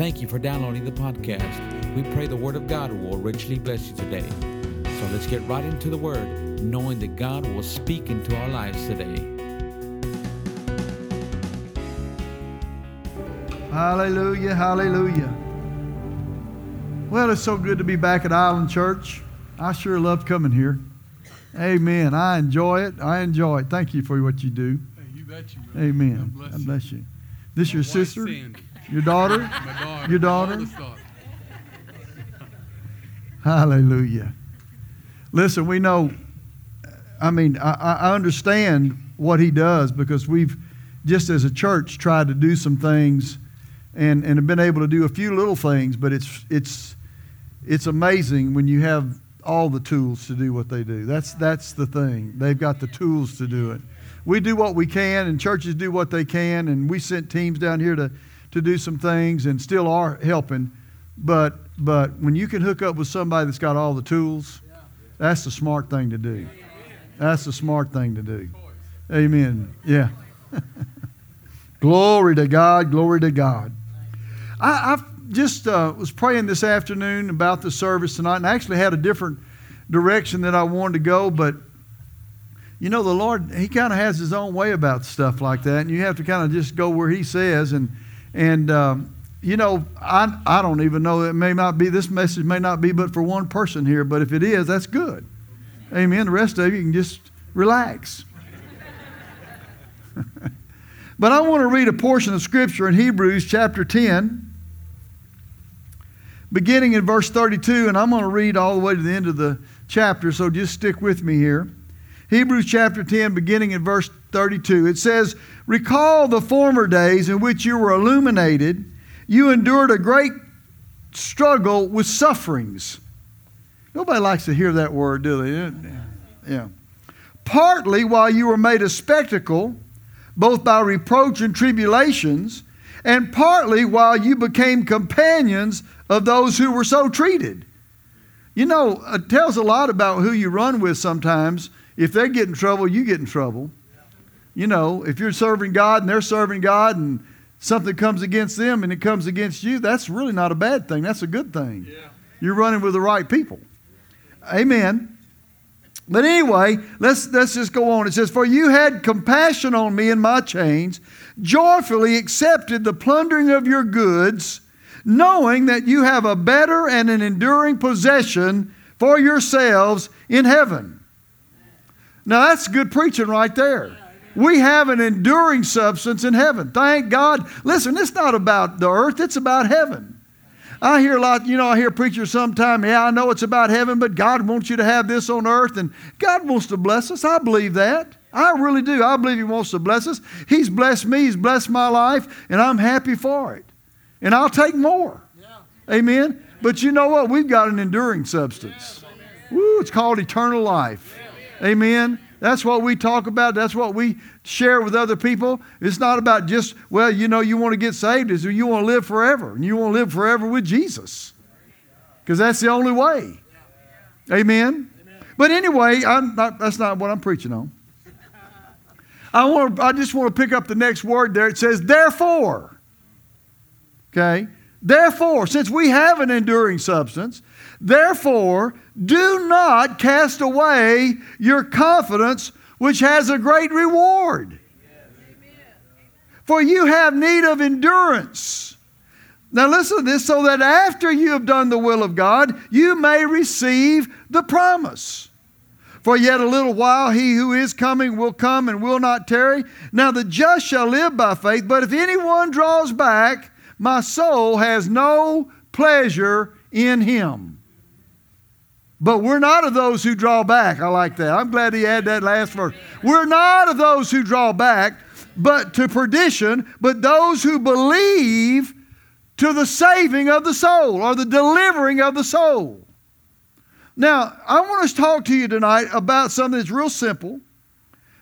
Thank you for downloading the podcast. We pray the Word of God will richly bless you today. So let's get right into the Word, knowing that God will speak into our lives today. Hallelujah, hallelujah. Well, it's so good to be back at Island Church. I sure love coming here. Amen. I enjoy it. I enjoy it. Thank you for what you do. Hey, you bet you. Amen. God bless God you. bless you. This My your sister? Sandy. Your daughter? My daughter. Your daughter? Hallelujah. Listen, we know, I mean, I, I I understand what he does because we've, just as a church, tried to do some things and, and have been able to do a few little things, but it's, it's, it's amazing when you have all the tools to do what they do. That's, that's the thing. They've got the tools to do it. We do what we can, and churches do what they can, and we sent teams down here to, to do some things and still are helping. But, but when you can hook up with somebody that's got all the tools, that's the smart thing to do. That's the smart thing to do. Amen. Yeah. glory to God. Glory to God. I, I just uh, was praying this afternoon about the service tonight, and I actually had a different direction that I wanted to go, but you know, the Lord, He kind of has His own way about stuff like that, and you have to kind of just go where He says. And and um, you know, I I don't even know. It may not be this message may not be, but for one person here. But if it is, that's good. Amen. The rest of you can just relax. but I want to read a portion of Scripture in Hebrews chapter ten beginning in verse 32, and I'm going to read all the way to the end of the chapter, so just stick with me here. Hebrews chapter 10, beginning in verse 32, it says, Recall the former days in which you were illuminated. You endured a great struggle with sufferings. Nobody likes to hear that word, do they? Yeah. Partly while you were made a spectacle, both by reproach and tribulations, and partly while you became companions of those who were so treated. You know, it tells a lot about who you run with sometimes. If they get in trouble, you get in trouble. You know, if you're serving God and they're serving God and something comes against them and it comes against you, that's really not a bad thing. That's a good thing. You're running with the right people. Amen. But anyway, let's, let's just go on. It says, For you had compassion on me in my chains, joyfully accepted the plundering of your goods, knowing that you have a better and an enduring possession for yourselves in heaven. Now that's good preaching right there. We have an enduring substance in heaven. Thank God. Listen, it's not about the earth, it's about heaven. I hear a lot, you know, I hear preachers sometimes, yeah, I know it's about heaven, but God wants you to have this on earth, and God wants to bless us. I believe that. I really do. I believe He wants to bless us. He's blessed me, He's blessed my life, and I'm happy for it. And I'll take more. Amen. But you know what? We've got an enduring substance. Woo, it's called eternal life. Amen. That's what we talk about. That's what we share with other people. It's not about just, well, you know, you want to get saved. Is you want to live forever. And you want to live forever with Jesus. Because that's the only way. Amen. But anyway, I'm not, that's not what I'm preaching on. I, want to, I just want to pick up the next word there. It says, therefore. Okay? Therefore, since we have an enduring substance, therefore, do not cast away your confidence, which has a great reward. For you have need of endurance. Now, listen to this so that after you have done the will of God, you may receive the promise. For yet a little while he who is coming will come and will not tarry. Now the just shall live by faith, but if anyone draws back, my soul has no pleasure in him. But we're not of those who draw back. I like that. I'm glad he had that last verse. We're not of those who draw back, but to perdition, but those who believe to the saving of the soul or the delivering of the soul. Now, I want to talk to you tonight about something that's real simple,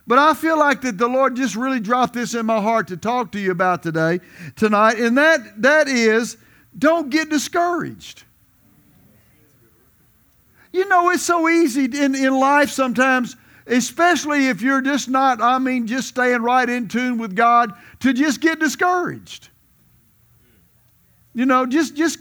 but I feel like that the Lord just really dropped this in my heart to talk to you about today, tonight, and that that is don't get discouraged. You know, it's so easy in, in life sometimes, especially if you're just not, I mean, just staying right in tune with God, to just get discouraged. You know, just just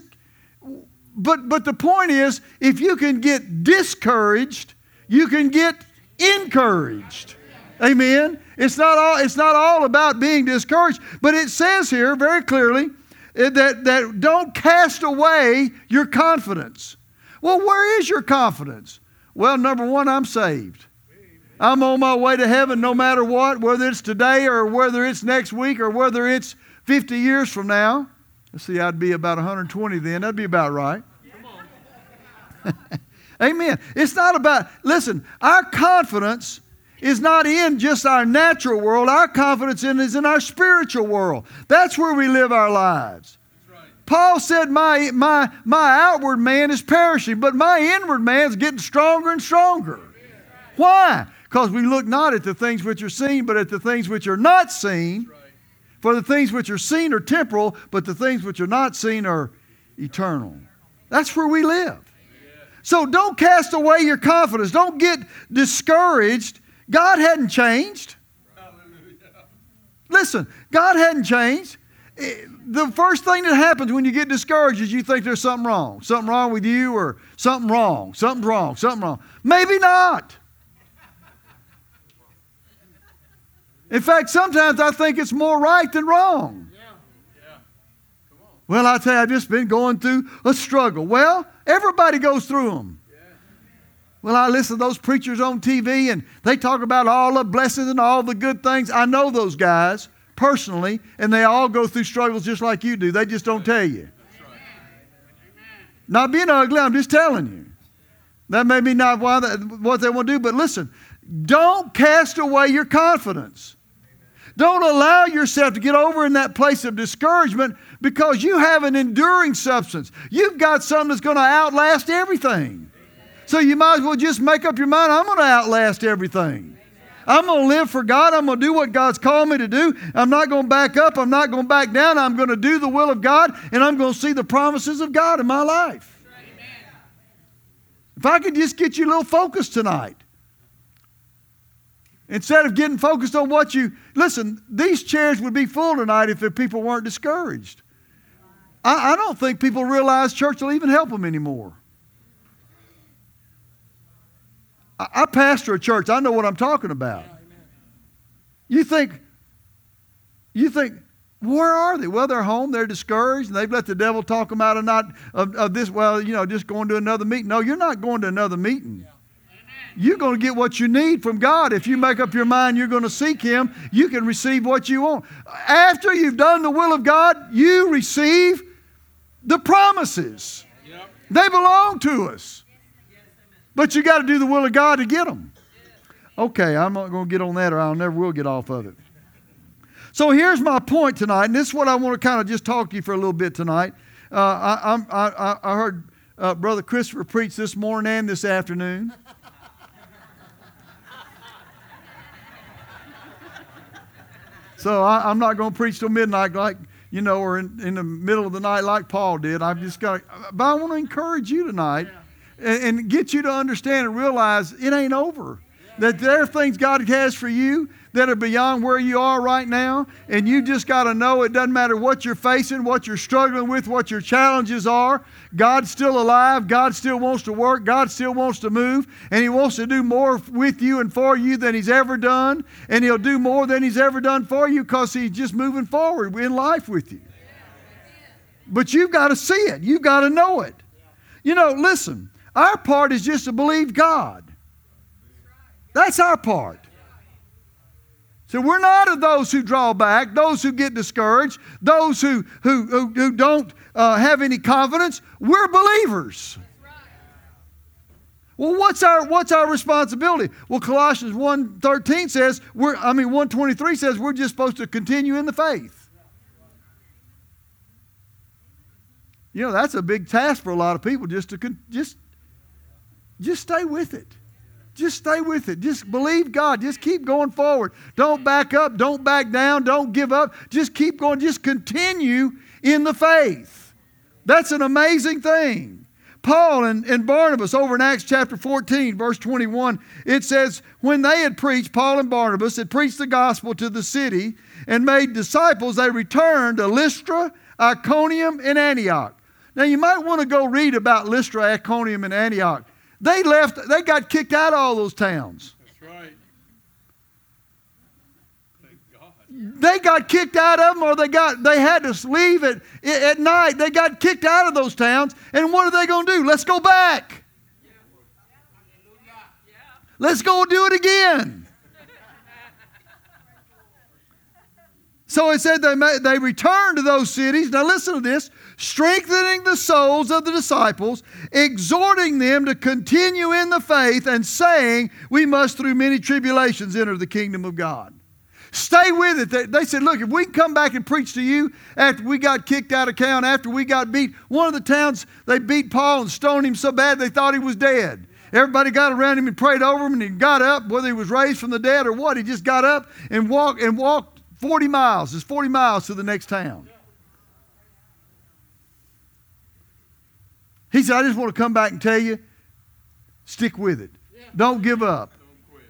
but but the point is if you can get discouraged, you can get encouraged. Amen. It's not all it's not all about being discouraged, but it says here very clearly that that don't cast away your confidence. Well, where is your confidence? Well, number 1, I'm saved. I'm on my way to heaven no matter what, whether it's today or whether it's next week or whether it's 50 years from now. See, I'd be about 120 then. That'd be about right. Amen. It's not about, listen, our confidence is not in just our natural world. Our confidence in is in our spiritual world. That's where we live our lives. Paul said, my, my, my outward man is perishing, but my inward man is getting stronger and stronger. Why? Because we look not at the things which are seen, but at the things which are not seen. For the things which are seen are temporal, but the things which are not seen are eternal. That's where we live. So don't cast away your confidence. Don't get discouraged. God hadn't changed. Listen, God hadn't changed. Eh, the first thing that happens when you get discouraged is you think there's something wrong. Something wrong with you or something wrong. Something wrong. Something wrong. Maybe not. In fact, sometimes I think it's more right than wrong. Well, I tell you, I've just been going through a struggle. Well, everybody goes through them. Well, I listen to those preachers on TV and they talk about all the blessings and all the good things. I know those guys personally, and they all go through struggles just like you do. They just don't tell you. Not being ugly, I'm just telling you. That may be not why they, what they want to do, but listen, don't cast away your confidence. Don't allow yourself to get over in that place of discouragement because you have an enduring substance. You've got something that's going to outlast everything. So you might as well just make up your mind I'm going to outlast everything. I'm going to live for God. I'm going to do what God's called me to do. I'm not going to back up. I'm not going to back down. I'm going to do the will of God, and I'm going to see the promises of God in my life. If I could just get you a little focused tonight. Instead of getting focused on what you listen, these chairs would be full tonight if people weren't discouraged. I, I don't think people realize church will even help them anymore. I, I pastor a church. I know what I'm talking about. You think, you think, where are they? Well, they're home. They're discouraged, and they've let the devil talk them out of not of, of this. Well, you know, just going to another meeting. No, you're not going to another meeting. Yeah you're going to get what you need from God. If you make up your mind you're going to seek Him, you can receive what you want. After you've done the will of God, you receive the promises. Yep. They belong to us. But you got to do the will of God to get them. Okay, I'm not going to get on that or I'll never will get off of it. So here's my point tonight, and this is what I want to kind of just talk to you for a little bit tonight. Uh, I, I, I, heard uh, Brother Christopher preach this morning and this afternoon. So I, am not going to preach till midnight like, you know, or in, in, the middle of the night like Paul did. I've just got but I want to encourage you tonight and, and, get you to understand and realize it ain't over. That there are things God has for you that are beyond where you are right now. And you just got to know it doesn't matter what you're facing, what you're struggling with, what your challenges are. God's still alive. God still wants to work. God still wants to move. And He wants to do more with you and for you than He's ever done. And He'll do more than He's ever done for you because He's just moving forward in life with you. But you've got to see it, you've got to know it. You know, listen, our part is just to believe God. That's our part. So we're not of those who draw back, those who get discouraged, those who, who, who, who don't uh, have any confidence. We're believers. Well, what's our what's our responsibility? Well, Colossians 1.13 says we're I mean 123 says we're just supposed to continue in the faith. You know, that's a big task for a lot of people just to just just stay with it. Just stay with it. Just believe God. Just keep going forward. Don't back up. Don't back down. Don't give up. Just keep going. Just continue in the faith. That's an amazing thing. Paul and, and Barnabas over in Acts chapter 14, verse 21, it says, When they had preached, Paul and Barnabas had preached the gospel to the city and made disciples, they returned to Lystra, Iconium, and Antioch. Now you might want to go read about Lystra, Iconium, and Antioch. They left, they got kicked out of all those towns. That's right. Thank God. They got kicked out of them or they got they had to leave at, at night. They got kicked out of those towns. And what are they going to do? Let's go back. Let's go do it again. So it said they, they returned to those cities. Now listen to this strengthening the souls of the disciples, exhorting them to continue in the faith, and saying, We must through many tribulations enter the kingdom of God. Stay with it. They, said, Look, if we come back and preach to you after we got kicked out of town, after we got beat, one of the towns, they beat Paul and stoned him so bad they thought he was dead. Everybody got around him and prayed over him, and he got up, whether he was raised from the dead or what. He just got up and walked and walked 40 miles. It's 40 miles to the next town. He said, I just want to come back and tell you, stick with it. Don't give up.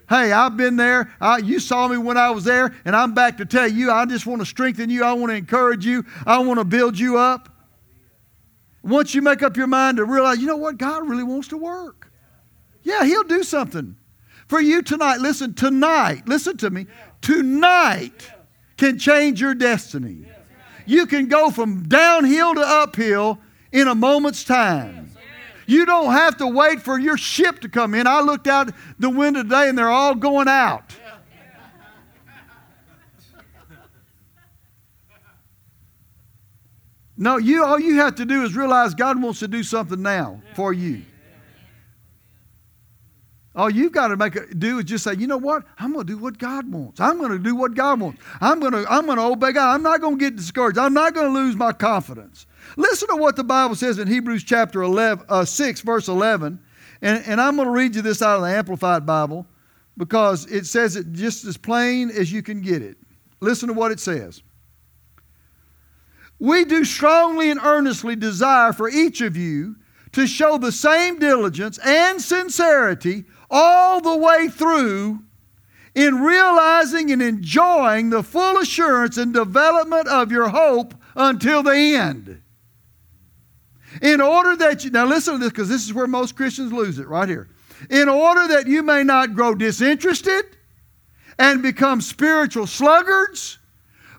Hey, I've been there. I, you saw me when I was there, and I'm back to tell you, I just want to strengthen you. I want to encourage you. I want to build you up. Once you make up your mind to realize, you know what? God really wants to work. Yeah, He'll do something for you tonight. Listen, tonight, listen to me. Tonight can change your destiny. You can go from downhill to uphill in a moment's time. You don't have to wait for your ship to come in. I looked out the window today and they're all going out. No, you all you have to do is realize God wants to do something now for you. All you've got to make a, do is just say, you know what? I'm going to do what God wants. I'm going to do what God wants. I'm going to I'm going to obey God. I'm not going to get discouraged. I'm not going to lose my confidence. Listen to what the Bible says in Hebrews chapter 11, uh, 6, verse 11. And, and I'm going to read you this out of the Amplified Bible because it says it just as plain as you can get it. Listen to what it says. We do strongly and earnestly desire for each of you to show the same diligence and sincerity all the way through in realizing and enjoying the full assurance and development of your hope until the end. In order that you, now listen to this because this is where most Christians lose it right here. In order that you may not grow disinterested and become spiritual sluggards,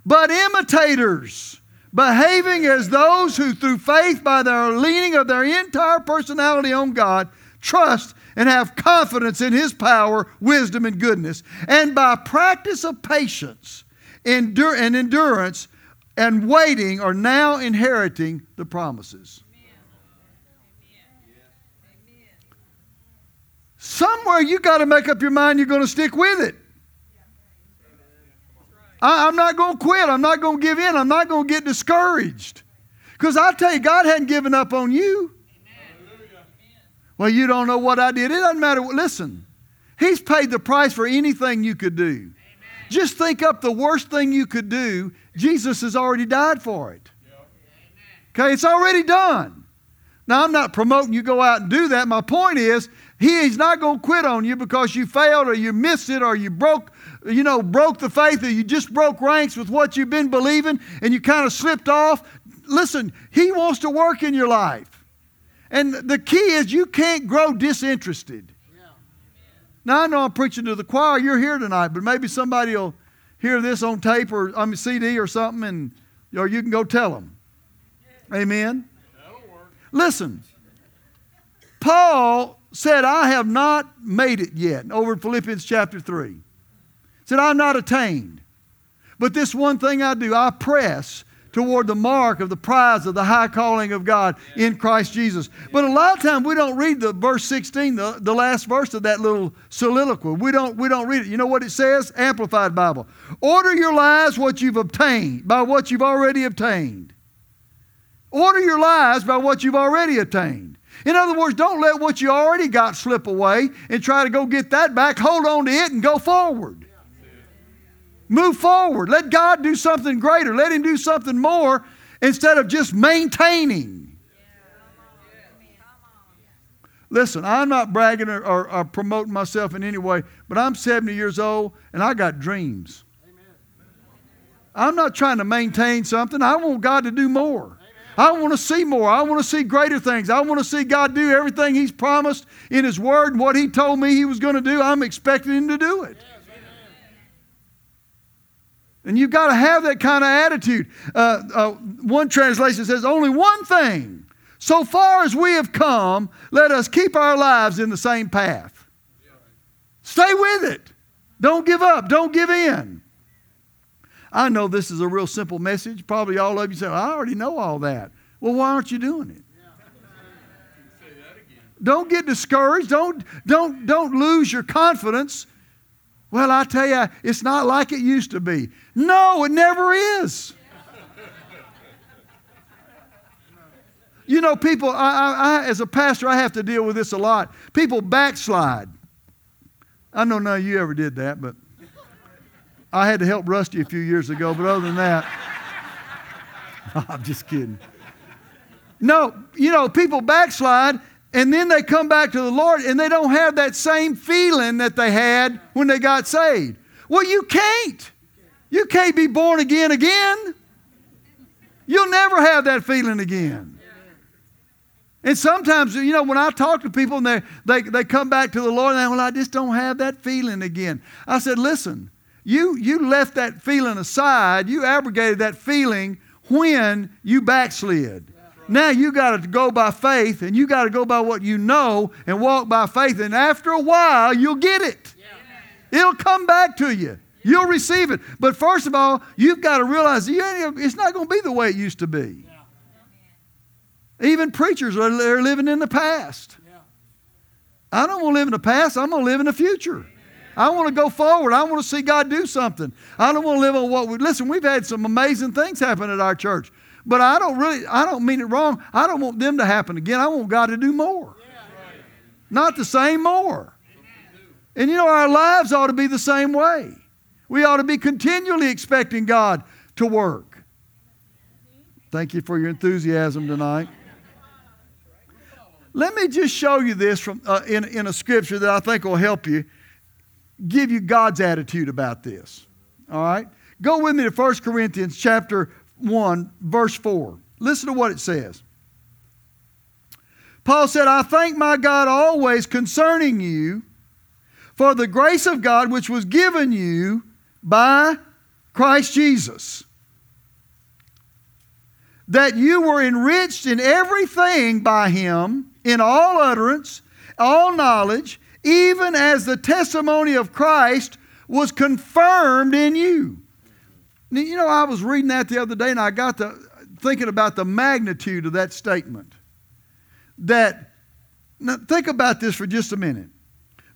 but imitators, behaving as those who, through faith, by their leaning of their entire personality on God, trust and have confidence in His power, wisdom, and goodness. And by practice of patience endure, and endurance and waiting are now inheriting the promises. Somewhere you got to make up your mind you're going to stick with it. I, am not going to quit. I'm not going to give in. I'm not going to get discouraged. Because I tell you, God hadn't given up on you. Well, you don't know what I did. It doesn't matter. Listen, He's paid the price for anything you could do. Amen. Just think up the worst thing you could do. Jesus has already died for it. Okay, it's already done. Now, I'm not promoting you go out and do that. My point is, He's not going to quit on you because you failed or you missed it or you broke, you know, broke the faith or you just broke ranks with what you've been believing and you kind of slipped off. Listen, He wants to work in your life. And the key is you can't grow disinterested. Now, I know I'm preaching to the choir. You're here tonight, but maybe somebody will hear this on tape or on CD or something, and or you can go tell them. Amen. Listen, Paul said, I have not made it yet, over in Philippians chapter 3. Said, I'm not attained. But this one thing I do, I press toward the mark of the prize of the high calling of God in Christ Jesus. But a lot of times we don't read the verse 16, the, the last verse of that little soliloquy. We don't, we don't read it. You know what it says? Amplified Bible. Order your lives what you've obtained, by what you've already obtained. Order your lives by what you've already obtained. In other words, don't let what you already got slip away and try to go get that back. Hold on to it and go forward. Move forward. Let God do something greater. Let Him do something more instead of just maintaining. Listen, I'm not bragging or, or, or, promoting myself in any way, but I'm 70 years old and I got dreams. I'm not trying to maintain something. I want God to do more. I want to see more. I want to see greater things. I want to see God do everything He's promised in His Word and what He told me He was going to do. I'm expecting Him to do it. And you've got to have that kind of attitude. Uh, uh, one translation says, Only one thing. So far as we have come, let us keep our lives in the same path. Stay with it. Don't give up. Don't give in. I know this is a real simple message. Probably all of you say, I already know all that. Well, why aren't you doing it? Don't get discouraged. Don't, don't, don't lose your confidence. Well, I tell you, it's not like it used to be. No, it never is. You know, people, I, I, as a pastor, I have to deal with this a lot. People backslide. I know none of you ever did that, but I had to help Rusty a few years ago, but other than that, I'm just kidding. No, you know, people backslide and then they come back to the Lord and they don't have that same feeling that they had when they got saved. Well, you can't. You can't be born again again. You'll never have that feeling again. And sometimes, you know, when I talk to people and they, they, they come back to the Lord and they, well, I just don't have that feeling again. I said, listen, you, you left that feeling aside. You abrogated that feeling when you backslid. Now you got to go by faith and you got to go by what you know and walk by faith. And after a while, you'll get it. It'll come back to you. You'll receive it. But first of all, you've got to realize it's not going to be the way it used to be. Even preachers are living in the past. I don't want to live in the past. I'm going to live in the future. I want to go forward. I want to see God do something. I don't want to live on what we listen. We've had some amazing things happen at our church, but I don't really. I don't mean it wrong. I don't want them to happen again. I want God to do more, not the same more. And you know, our lives ought to be the same way. We ought to be continually expecting God to work. Thank you for your enthusiasm tonight. Let me just show you this from, uh, in, in a scripture that I think will help you give you God's attitude about this. All right? Go with me to 1 Corinthians chapter 1, verse 4. Listen to what it says. Paul said, I thank my God always concerning you for the grace of God which was given you by Christ Jesus, that you were enriched in everything by him, in all utterance, all knowledge, even as the testimony of Christ was confirmed in you. You know, I was reading that the other day and I got to thinking about the magnitude of that statement. That, now think about this for just a minute.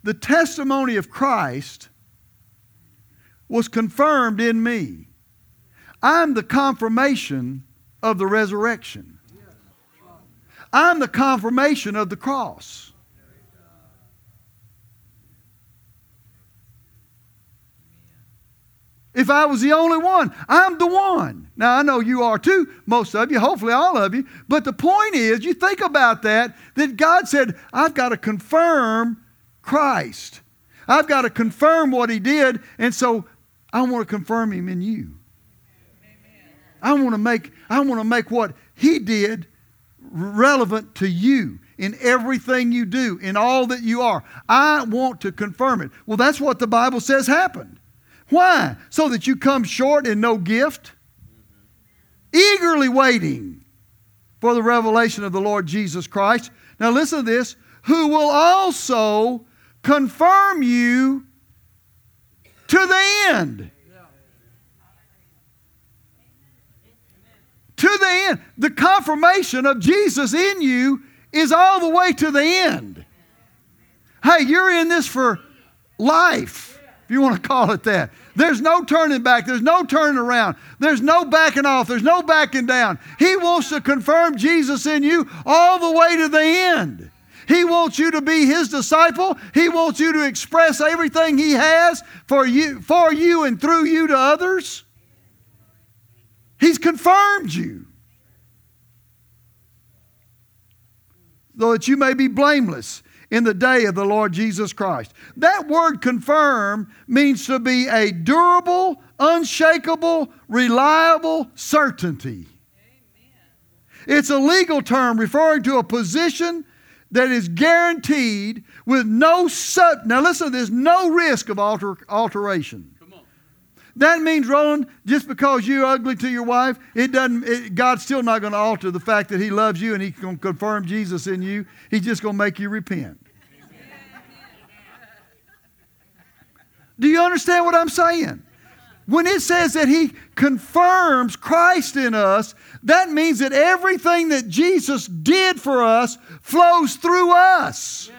The testimony of Christ was confirmed in me. I'm the confirmation of the resurrection. I'm the confirmation of the cross. If I was the only one, I'm the one. Now, I know you are too, most of you, hopefully all of you. But the point is, you think about that, that God said, I've got to confirm Christ. I've got to confirm what He did. And so I want to confirm Him in you. I want to make, I want to make what He did relevant to you in everything you do, in all that you are. I want to confirm it. Well, that's what the Bible says happened. Why? So that you come short in no gift? Eagerly waiting for the revelation of the Lord Jesus Christ. Now, listen to this who will also confirm you to the end. To the end. The confirmation of Jesus in you is all the way to the end. Hey, you're in this for life if you want to call it that. There's no turning back. There's no turning around. There's no backing off. There's no backing down. He wants to confirm Jesus in you all the way to the end. He wants you to be his disciple. He wants you to express everything he has for you, for you and through you to others. He's confirmed you. So that you may be blameless in the day of the Lord Jesus Christ. That word confirm means to be a durable, unshakable, reliable certainty. It's a legal term referring to a position that is guaranteed with no sub. Now listen, there's no risk of alter, alteration. That means, Roland, just because you're ugly to your wife, it doesn't. It, God's still not going to alter the fact that He loves you and He's going to confirm Jesus in you. He's just going to make you repent. Do you understand what I'm saying? When it says that He confirms Christ in us, that means that everything that Jesus did for us flows through us.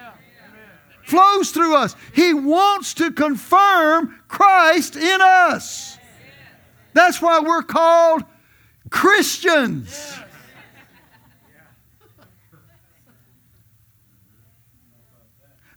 Flows through us. He wants to confirm Christ in us. That's why we're called Christians.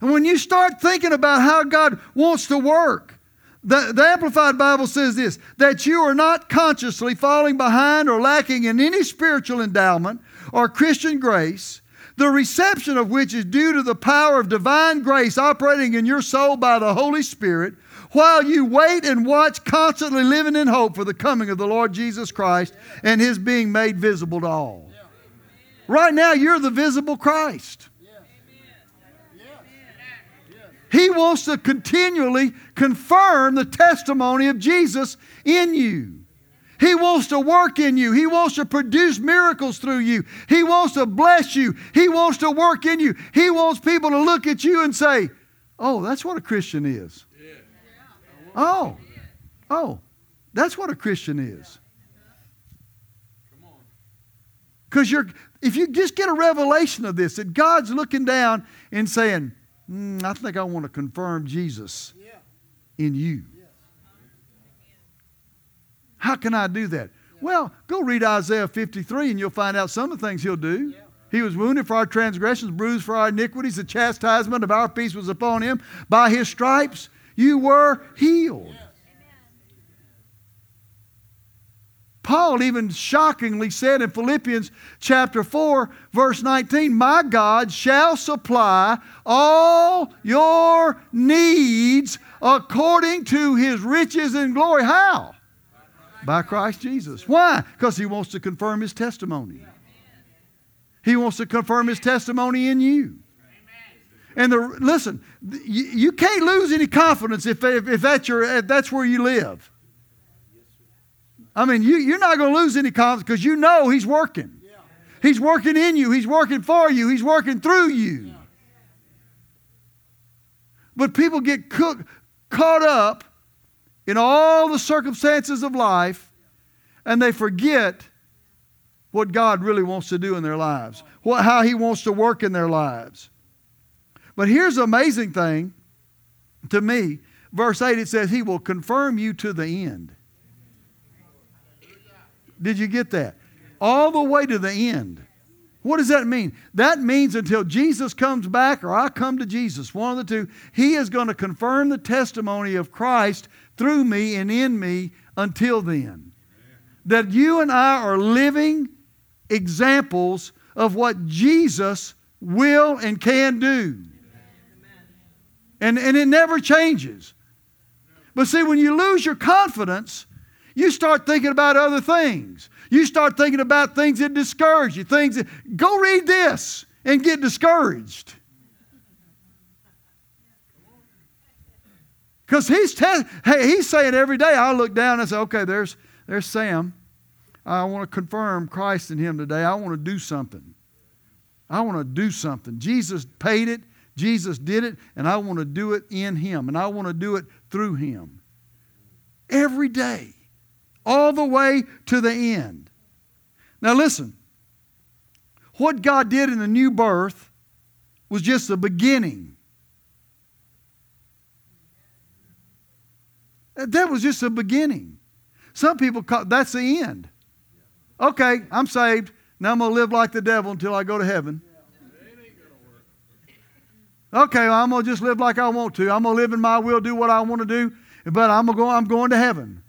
And when you start thinking about how God wants to work, the, the Amplified Bible says this that you are not consciously falling behind or lacking in any spiritual endowment or Christian grace, the reception of which is due to the power of divine grace operating in your soul by the Holy Spirit, while you wait and watch, constantly living in hope for the coming of the Lord Jesus Christ and His being made visible to all. Right now, you're the visible Christ. He wants to continually confirm the testimony of Jesus in you. He wants to work in you. He wants to produce miracles through you. He wants to bless you. He wants to work in you. He wants people to look at you and say, Oh, that's what a Christian is. Oh, oh, that's what a Christian is. Because you're, if you just get a revelation of this, that God's looking down and saying, mm, I think I want to confirm Jesus in you. How can I do that? Well, go read Isaiah 53 and you'll find out some of the things he'll do. He was wounded for our transgressions, bruised for our iniquities. The chastisement of our peace was upon him. By his stripes you were healed. Paul even shockingly said in Philippians chapter 4, verse 19, My God shall supply all your needs according to his riches and glory. How? By Christ Jesus. Why? Because he wants to confirm his testimony. He wants to confirm his testimony in you. And the, listen, you, you can't lose any confidence if, if, if, that's, your, if that's where you live. I mean, you, you're not going to lose any confidence because you know He's working. He's working in you, He's working for you, He's working through you. But people get cook, caught up in all the circumstances of life and they forget what God really wants to do in their lives, what, how He wants to work in their lives. But here's the amazing thing to me. Verse 8 it says, He will confirm you to the end. Did you get that? All the way to the end. What does that mean? That means until Jesus comes back or I come to Jesus, one of the two, He is going to confirm the testimony of Christ through me and in me until then. That you and I are living examples of what Jesus will and can do. And, and it never changes. But see, when you lose your confidence, you start thinking about other things. You start thinking about things that discourage you. Things that go read this and get discouraged. Because he's te- hey, he's saying every day, I look down and say, okay, there's there's Sam. I want to confirm Christ in him today. I want to do something. I want to do something. Jesus paid it, Jesus did it, and I want to do it in him, and I want to do it through him. Every day all the way to the end. Now, listen, what God did in the new birth was just the beginning. That was just the beginning. Some people call that's the end. Okay, I'm saved. Now I'm going to live like the devil until I go to heaven. Okay, well, I'm going to just live like I want to. I'm going to live in my will, do what I want to do, but I'm to go, I'm going to heaven.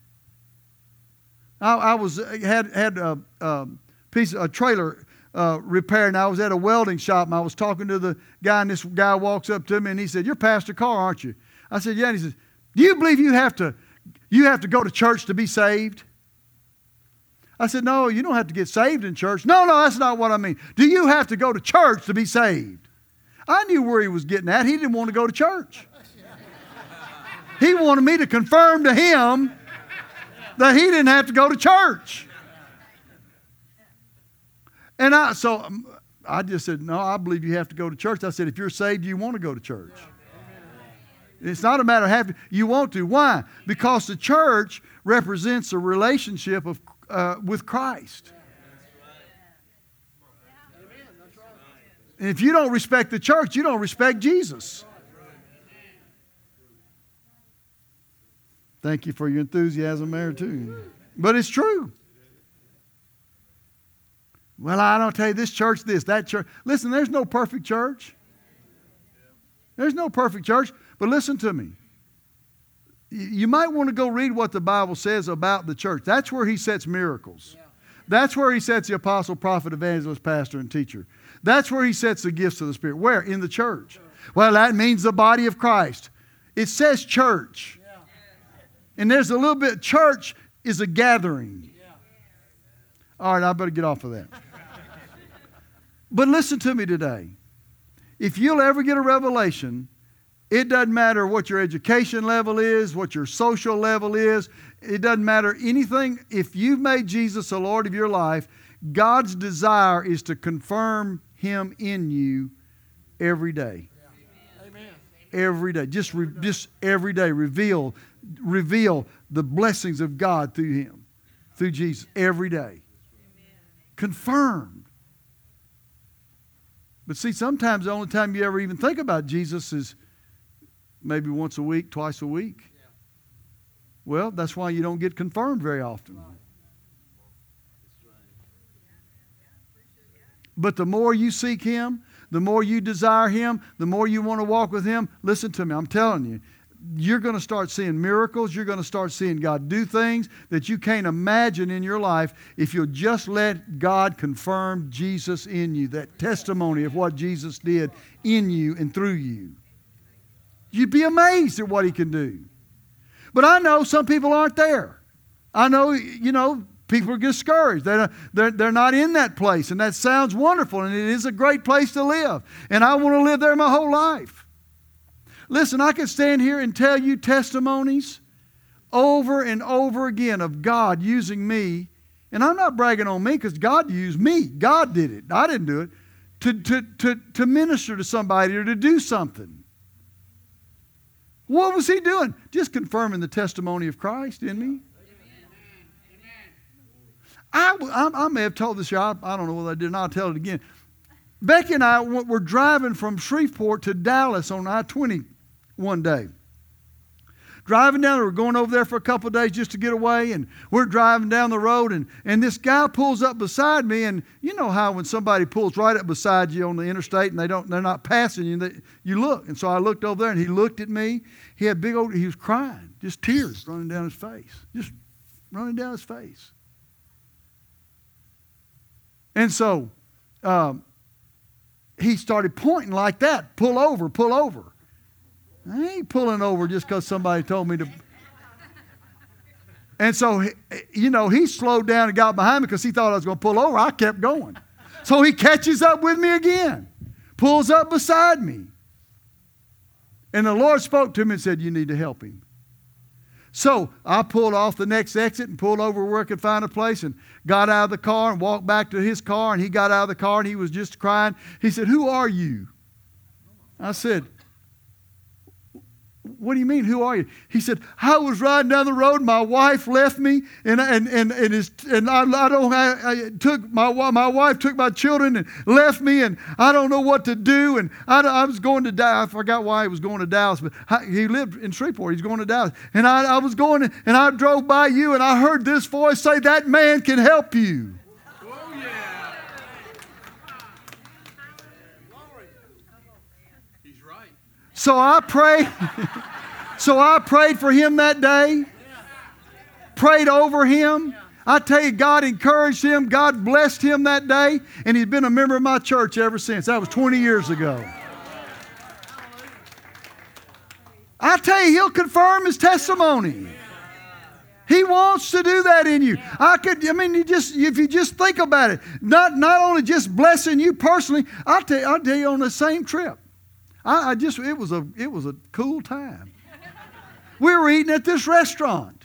I, I was uh, had had a, a piece a trailer uh, repaired, and I was at a welding shop, and I was talking to the guy, and this guy walks up to me, and he said, "You're Pastor Carr, aren't you?" I said, "Yeah." And he says, "Do you believe you have to You have to go to church to be saved. I said, No, you don't have to get saved in church. No, no, that's not what I mean. Do you have to go to church to be saved? I knew where he was getting at. He didn't want to go to church. He wanted me to confirm to him that he didn't have to go to church. And I, so um, I just said, No, I believe you have to go to church. I said, If you're saved, you want to go to church. It's not a matter of having, you want to. Why? Because the church represents a relationship of, uh, with Christ. And if you don't respect the church, you don't respect Jesus. Thank you for your enthusiasm there, too. But it's true. Well, I don't tell you this church, this, that church. Listen, there's no perfect church. There's no perfect church. But listen to me. You might want to go read what the Bible says about the church. That's where he sets miracles. That's where he sets the apostle, prophet, evangelist, pastor, and teacher. That's where he sets the gifts of the Spirit. Where? In the church. Well, that means the body of Christ. It says church. And there's a little bit, church is a gathering. All right, I better get off of that. But listen to me today. If you'll ever get a revelation it doesn't matter what your education level is, what your social level is. It doesn't matter anything. If you've made Jesus the Lord of your life, God's desire is to confirm Him in you every day. Amen. Every day. Just, re, just every day. Reveal, reveal the blessings of God through Him, through Jesus, every day. Confirmed. But see, sometimes the only time you ever even think about Jesus is maybe once a week, twice a week. Well, that's why you don't get confirmed very often. But the more you seek Him, the more you desire Him, the more you want to walk with Him, listen to me, I'm telling you, you're going to start seeing miracles. You're going to start seeing God do things that you can't imagine in your life if you'll just let God confirm Jesus in you, that testimony of what Jesus did in you and through you. You'd be amazed at what he can do. But I know some people aren't there. I know, you know, people are discouraged. They're, they're, they're not in that place. And that sounds wonderful. And it is a great place to live. And I want to live there my whole life. Listen, I could stand here and tell you testimonies over and over again of God using me. And I'm not bragging on me because God used me. God did it. I didn't do it. To, to, to, to minister to somebody or to do something. What was he doing? Just confirming the testimony of Christ in me. I, I, I may have told this here. I, I don't know whether I did. I'll tell it again. Becky and I were driving from Shreveport to Dallas on I 20 one day driving down, we're going over there for a couple of days just to get away, and we're driving down the road, and, and this guy pulls up beside me, and you know how when somebody pulls right up beside you on the interstate and they don't, they're not passing you, they, you look. And so I looked over there, and he looked at me. He had big old, he was crying, just tears running down his face, just running down his face. And so um, he started pointing like that, pull over, pull over. I ain't pulling over just because somebody told me to. And so, you know, he slowed down and got behind me because he thought I was going to pull over. I kept going. So he catches up with me again, pulls up beside me. And the Lord spoke to me and said, You need to help him. So I pulled off the next exit and pulled over where I could find a place and got out of the car and walked back to his car. And he got out of the car and he was just crying. He said, Who are you? I said, what do you mean? Who are you? He said, I was riding down the road. My wife left me, and and and and, his, and I, I don't I, I took my my wife took my children and left me, and I don't know what to do. And I, I was going to die. I forgot why he was going to Dallas, but I, he lived in Shreveport. He's going to Dallas, and I, I was going, and I drove by you, and I heard this voice say, "That man can help you." So I prayed. so I prayed for him that day. Prayed over him. I tell you, God encouraged him. God blessed him that day. And he's been a member of my church ever since. That was 20 years ago. I tell you, he'll confirm his testimony. He wants to do that in you. I could, I mean, you just if you just think about it, not not only just blessing you personally, I'll tell you, I'll tell you on the same trip. I, I just it was a it was a cool time. we were eating at this restaurant.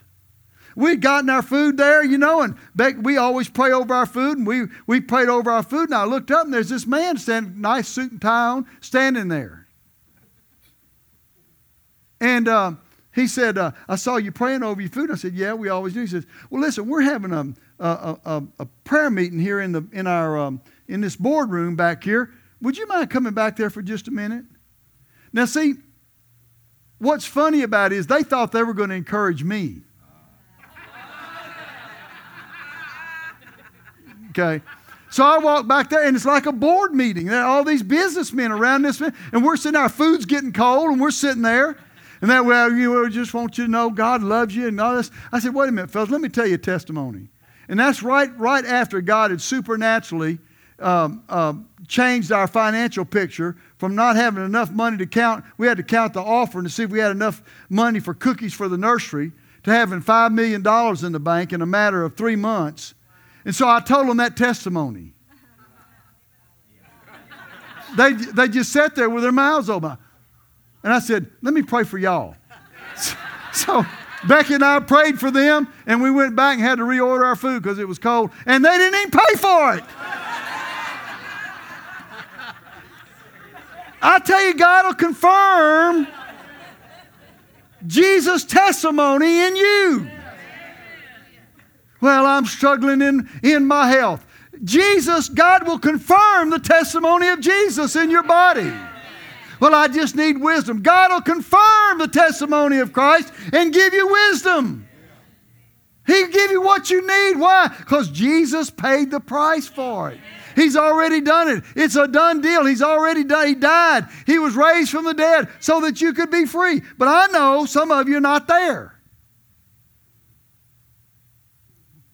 We'd gotten our food there, you know, and Beck, we always pray over our food, and we, we prayed over our food. And I looked up, and there's this man standing, nice suit and tie on, standing there. And uh, he said, uh, I saw you praying over your food. I said, Yeah, we always do. He says, Well, listen, we're having a, a, a, a prayer meeting here in, the, in, our, um, in this boardroom back here. Would you mind coming back there for just a minute? Now, see, what's funny about it is they thought they were going to encourage me. Okay. So I walk back there, and it's like a board meeting. There are all these businessmen around this, and we're sitting, our food's getting cold, and we're sitting there. And that, well, you know, just want you to know God loves you and all this. I said, wait a minute, fellas, let me tell you a testimony. And that's right, right after God had supernaturally um, um, changed our financial picture from not having enough money to count. We had to count the offering to see if we had enough money for cookies for the nursery to having $5 million in the bank in a matter of three months. And so I told them that testimony. They, they just sat there with their mouths open. And I said, Let me pray for y'all. So Becky and I prayed for them, and we went back and had to reorder our food because it was cold, and they didn't even pay for it. I tell you, God will confirm Jesus' testimony in you. Well, I'm struggling in, in my health. Jesus, God will confirm the testimony of Jesus in your body. Well, I just need wisdom. God will confirm the testimony of Christ and give you wisdom. He'll give you what you need. Why? Because Jesus paid the price for it. He's already done it. It's a done deal. He's already done. He died. He was raised from the dead so that you could be free. But I know some of you are not there.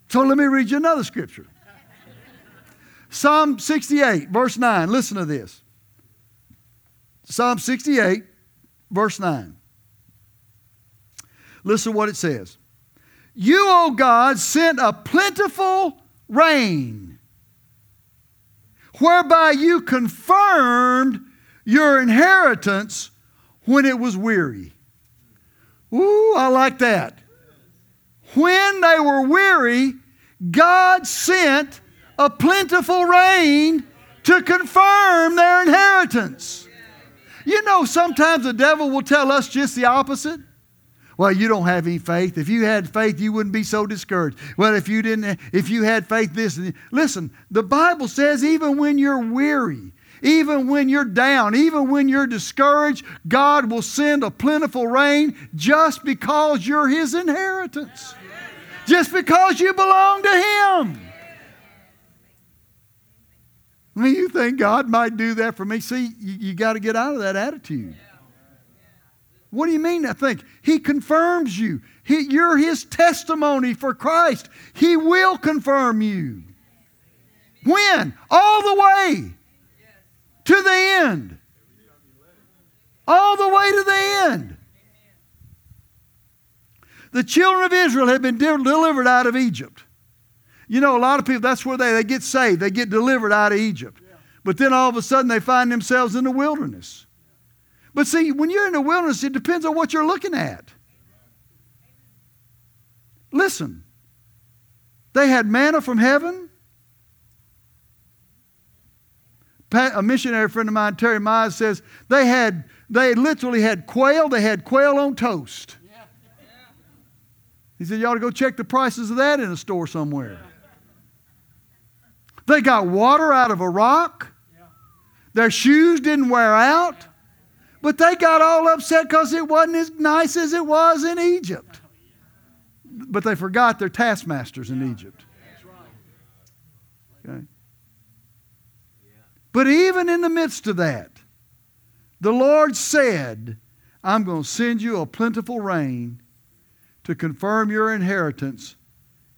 So let me read you another scripture. Psalm 68, verse 9. Listen to this. Psalm 68, verse 9. Listen to what it says. You, O God, sent a plentiful rain, whereby you confirmed your inheritance when it was weary. Ooh, I like that. When they were weary, God sent a plentiful rain to confirm their inheritance. You know, sometimes the devil will tell us just the opposite. Well, you don't have any faith. If you had faith, you wouldn't be so discouraged. Well, if you didn't, if you had faith, this. And listen, the Bible says even when you're weary, even when you're down, even when you're discouraged, God will send a plentiful rain just because you're His inheritance just because you belong to Him. I mean, you think God might do that for me? See, you, you got to get out of that attitude. What do you mean? I think He confirms you. He, you're His testimony for Christ. He will confirm you. When? All the way to the end. All the way to the end. The children of Israel had been delivered out of Egypt. You know, a lot of people, that's where they, they get saved. They get delivered out of Egypt. But then all of a sudden they find themselves in the wilderness. But see, when you're in the wilderness, it depends on what you're looking at. Listen, they had manna from heaven. A missionary friend of mine, Terry Mize, says they had they literally had quail. They had quail on toast. He said, You ought to go check the prices of that in a store somewhere. They got water out of a rock. Their shoes didn't wear out. But they got all upset because it wasn't as nice as it was in Egypt. But they forgot their taskmasters in Egypt. Okay? But even in the midst of that, the Lord said, I'm going to send you a plentiful rain to confirm your inheritance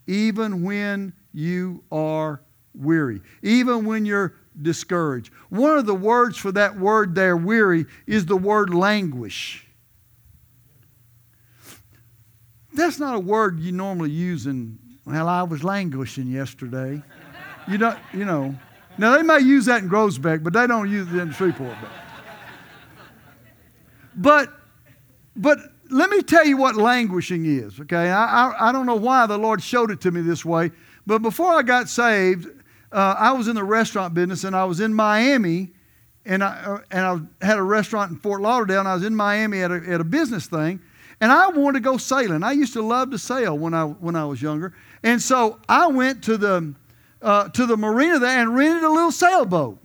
even when you are weary, even when you're discouraged. One of the words for that word there, weary, is the word languish. that's not a word you normally use in, well, I was languishing yesterday. You don't, you know. Now, they may use that in Groesbeck, but they don't use it in Shreveport. But, but let me tell you what languishing is, okay? I, I, I, don't know why the Lord showed it to me this way, but before I got saved, uh, I was in the restaurant business and I was in Miami and I, uh, and I had a restaurant in Fort Lauderdale and I was in Miami at a, at a business thing and I wanted to go sailing. I used to love to sail when I, when I was younger. And so I went to the, uh, to the marina there and rented a little sailboat.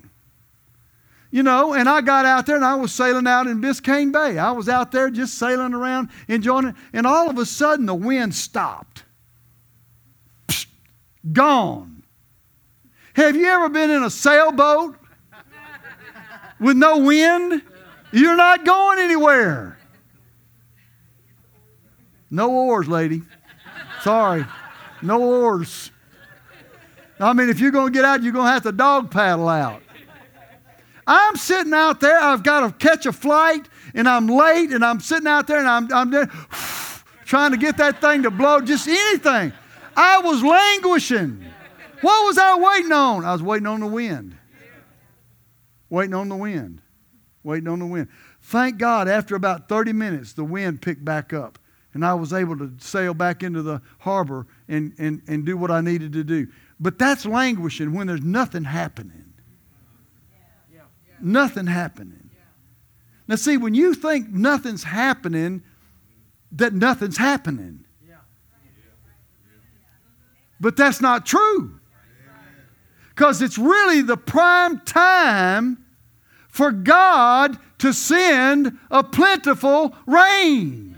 You know, and I got out there and I was sailing out in Biscayne Bay. I was out there just sailing around, enjoying it. And all of a sudden, the wind stopped. Gone. Have you ever been in a sailboat with no wind? You're not going anywhere. No oars, lady. Sorry. No oars. I mean, if you're going to get out, you're going to have to dog paddle out. I'm sitting out there, I've got to catch a flight, and I'm late, and I'm sitting out there, and I'm, I'm there, trying to get that thing to blow, just anything. I was languishing. What was I waiting on? I was waiting on the wind. Waiting on the wind. Waiting on the wind. Thank God, after about 30 minutes, the wind picked back up, and I was able to sail back into the harbor and, and, and do what I needed to do. But that's languishing when there's nothing happening nothing happening. Now, see, when you think nothing's happening, that nothing's happening. But that's not true. Because it's really the prime time for God to send a plentiful rain.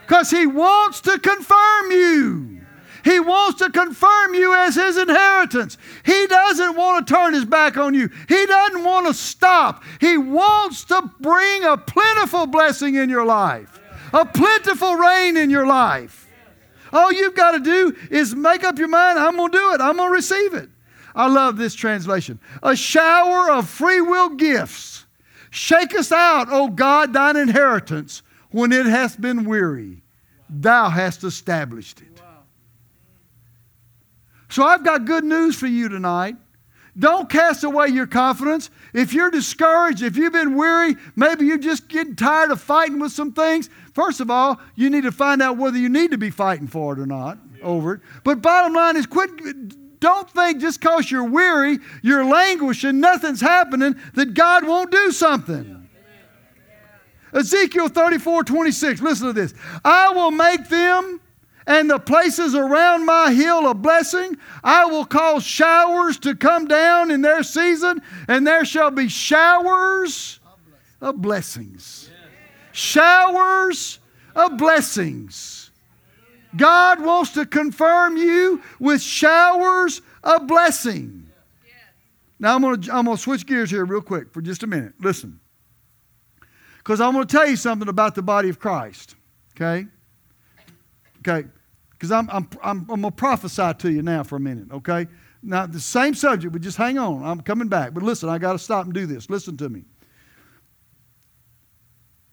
Because He wants to confirm you. He wants to confirm you as His inheritance. He doesn't want to turn His back on you. He doesn't want to stop. He wants to bring a plentiful blessing in your life, a plentiful rain in your life. All you've got to do is make up your mind I'm going to do it, I'm going to receive it. I love this translation. A shower of free will gifts. Shake us out, O God, thine inheritance, when it hath been weary. Thou hast established it. So I've got good news for you tonight. Don't cast away your confidence. If you're discouraged, if you've been weary, maybe you're just getting tired of fighting with some things. First of all, you need to find out whether you need to be fighting for it or not yeah. over it. But bottom line is quit don't think just because you're weary, you're languishing, nothing's happening, that God won't do something. Ezekiel 34 26, listen to this. I will make them and the places around my hill a blessing. I will cause showers to come down in their season, and there shall be showers of blessings. Showers of blessings. God wants to confirm you with showers of blessing. Now, I'm going to I'm going to switch gears here real quick for just a minute. Listen. Because I'm going to tell you something about the body of Christ. Okay? Okay? Because I'm, I'm, I'm, I'm going to prophesy to you now for a minute, okay? Now, the same subject, but just hang on. I'm coming back. But listen, I got to stop and do this. Listen to me.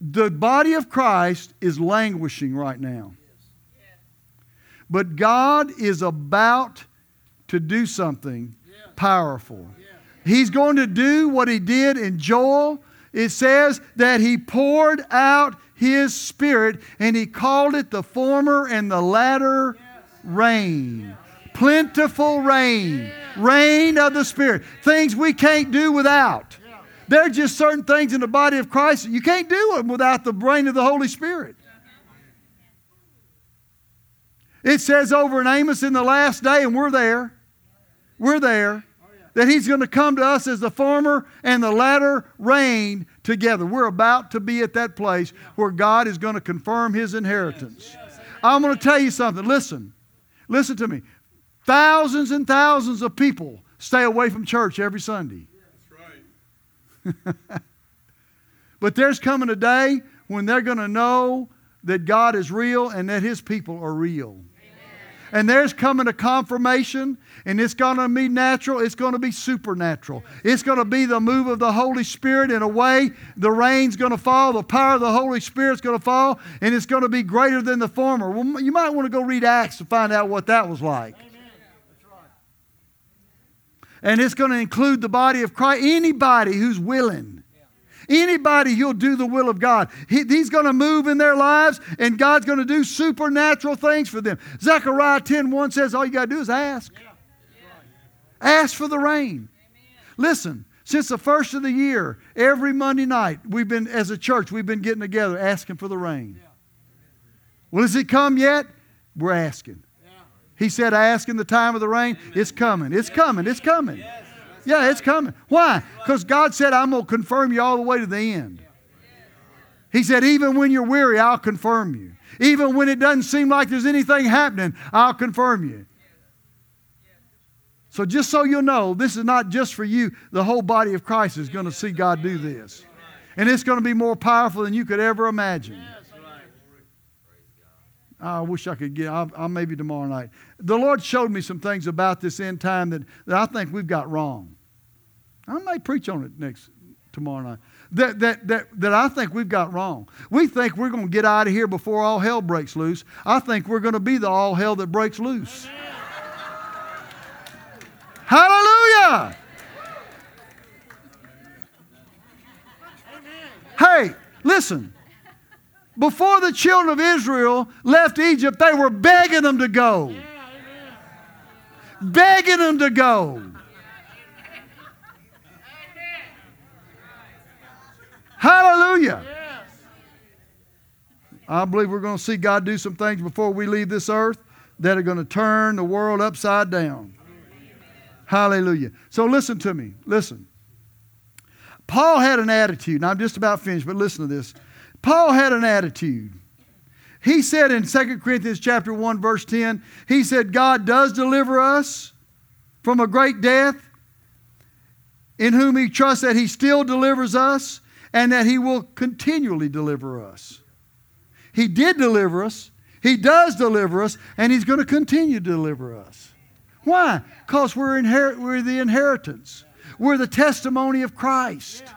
The body of Christ is languishing right now. But God is about to do something powerful. He's going to do what he did in Joel. It says that he poured out his spirit, and he called it the former and the latter rain. Plentiful rain. Rain of the Spirit. Things we can't do without. There are just certain things in the body of Christ you can't do them without the rain of the Holy Spirit. It says over in Amos in the last day, and we're there. We're there that He's going to come to us as the former and the latter rain together. We're about to be at that place where God is going to confirm His inheritance. I'm going to tell you something. Listen, listen to me. Thousands and thousands of people stay away from church every Sunday. But there's coming a day when they're going to know that God is real and that His people are real. And there's coming a confirmation, and it's going to be natural, it's going to be supernatural. It's going to be the move of the Holy Spirit in a way. The rain's going to fall, the power of the Holy Spirit's going to fall, and it's going to be greater than the former. Well, you might want to go read Acts to find out what that was like. And it's going to include the body of Christ, anybody who's willing. Anybody who'll do the will of God. He, he's going to move in their lives, and God's going to do supernatural things for them. Zechariah 10 1 says, All you got to do is ask. Ask for the rain. Listen, since the first of the year, every Monday night, we've been, as a church, we've been getting together asking for the rain. Well, has it come yet? We're asking. He said, ask in the time of the rain. It's coming. It's coming. It's coming. Yeah, it's coming. Why? Because God said, I'm going to confirm you all the way to the end. He said, even when you're weary, I'll confirm you. Even when it doesn't seem like there's anything happening, I'll confirm you. So, just so you'll know, this is not just for you. The whole body of Christ is going to see God do this. And it's going to be more powerful than you could ever imagine. I wish I could get, I'll, I'll, maybe tomorrow night. The Lord showed me some things about this end time that, that I think we've got wrong. I may preach on it next tomorrow night. That, that, that, that I think we've got wrong. We think we're going to get out of here before all hell breaks loose. I think we're going to be the all hell that breaks loose. Hallelujah! Amen. Hey, listen before the children of Israel left Egypt, they were begging them to go. begging them to go. Hallelujah. I believe we're going to see God do some things before we leave this earth that are going to turn the world upside down. Hallelujah. So listen to me. Listen. Paul had an attitude, and I'm just about finished, but listen to this. Paul had an attitude. He said in 2 Corinthians chapter 1 verse 10, he said God does deliver us from a great death in whom he trusts that he still delivers us and that he will continually deliver us. He did deliver us, he does deliver us, and he's going to continue to deliver us. Why? Because we're, we're the inheritance. We're the testimony of Christ. Yeah.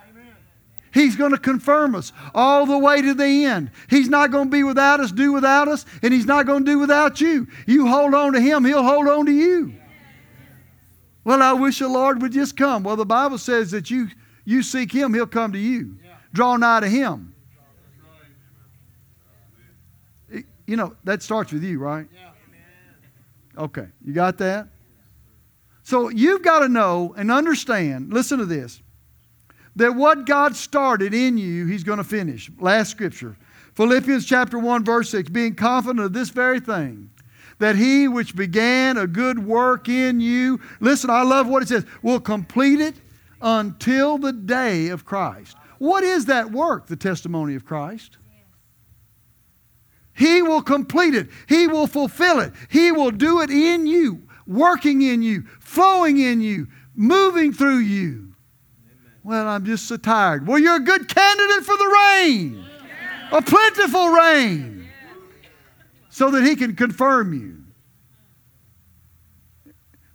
He's going to confirm us all the way to the end. He's not going to be without us, do without us, and He's not going to do without you. You hold on to Him, He'll hold on to you. Well, I wish the Lord would just come. Well, the Bible says that you, you seek Him, He'll come to you. Draw nigh to Him. You know, that starts with you, right? Okay, you got that? So you've got to know and understand, listen to this that what God started in you, He's going to finish. Last scripture Philippians chapter 1, verse 6 being confident of this very thing, that He which began a good work in you, listen, I love what it says, will complete it until the day of Christ. What is that work, the testimony of Christ? He will complete it. He will fulfill it. He will do it in you, working in you, flowing in you, moving through you. Well, I'm just so tired. Well, you're a good candidate for the rain, a plentiful rain, so that He can confirm you.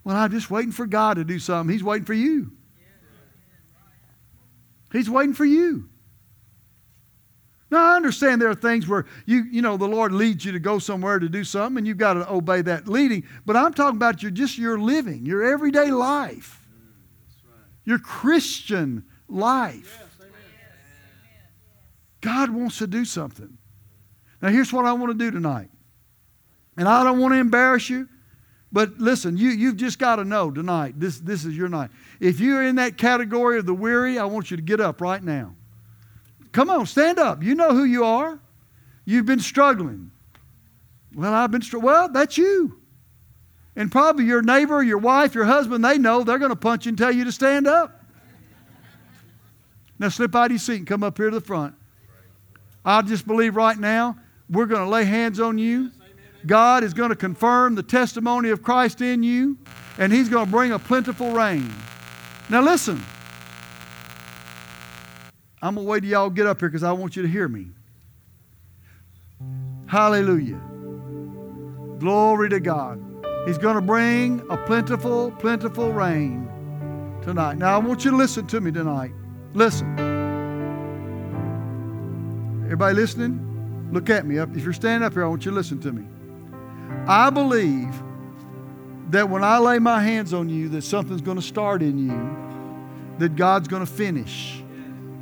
Well, I'm just waiting for God to do something. He's waiting for you. He's waiting for you. Now, I understand there are things where you, you know, the Lord leads you to go somewhere to do something and you've got to obey that leading. But I'm talking about your, just your living, your everyday life your Christian life. God wants to do something. Now, here's what I want to do tonight. And I don't want to embarrass you, but listen, you, you've just got to know tonight, this, this is your night. If you're in that category of the weary, I want you to get up right now. Come on, stand up. You know who you are. You've been struggling. Well, I've been struggling. Well, that's you. And probably your neighbor, your wife, your husband, they know they're going to punch you and tell you to stand up. Now slip out of your seat and come up here to the front. I just believe right now we're going to lay hands on you. God is going to confirm the testimony of Christ in you, and He's going to bring a plentiful rain. Now listen. I'm going to wait till y'all get up here because I want you to hear me. Hallelujah. Glory to God. He's going to bring a plentiful, plentiful rain tonight. Now, I want you to listen to me tonight. Listen. Everybody listening? Look at me. If you're standing up here, I want you to listen to me. I believe that when I lay my hands on you, that something's going to start in you, that God's going to finish.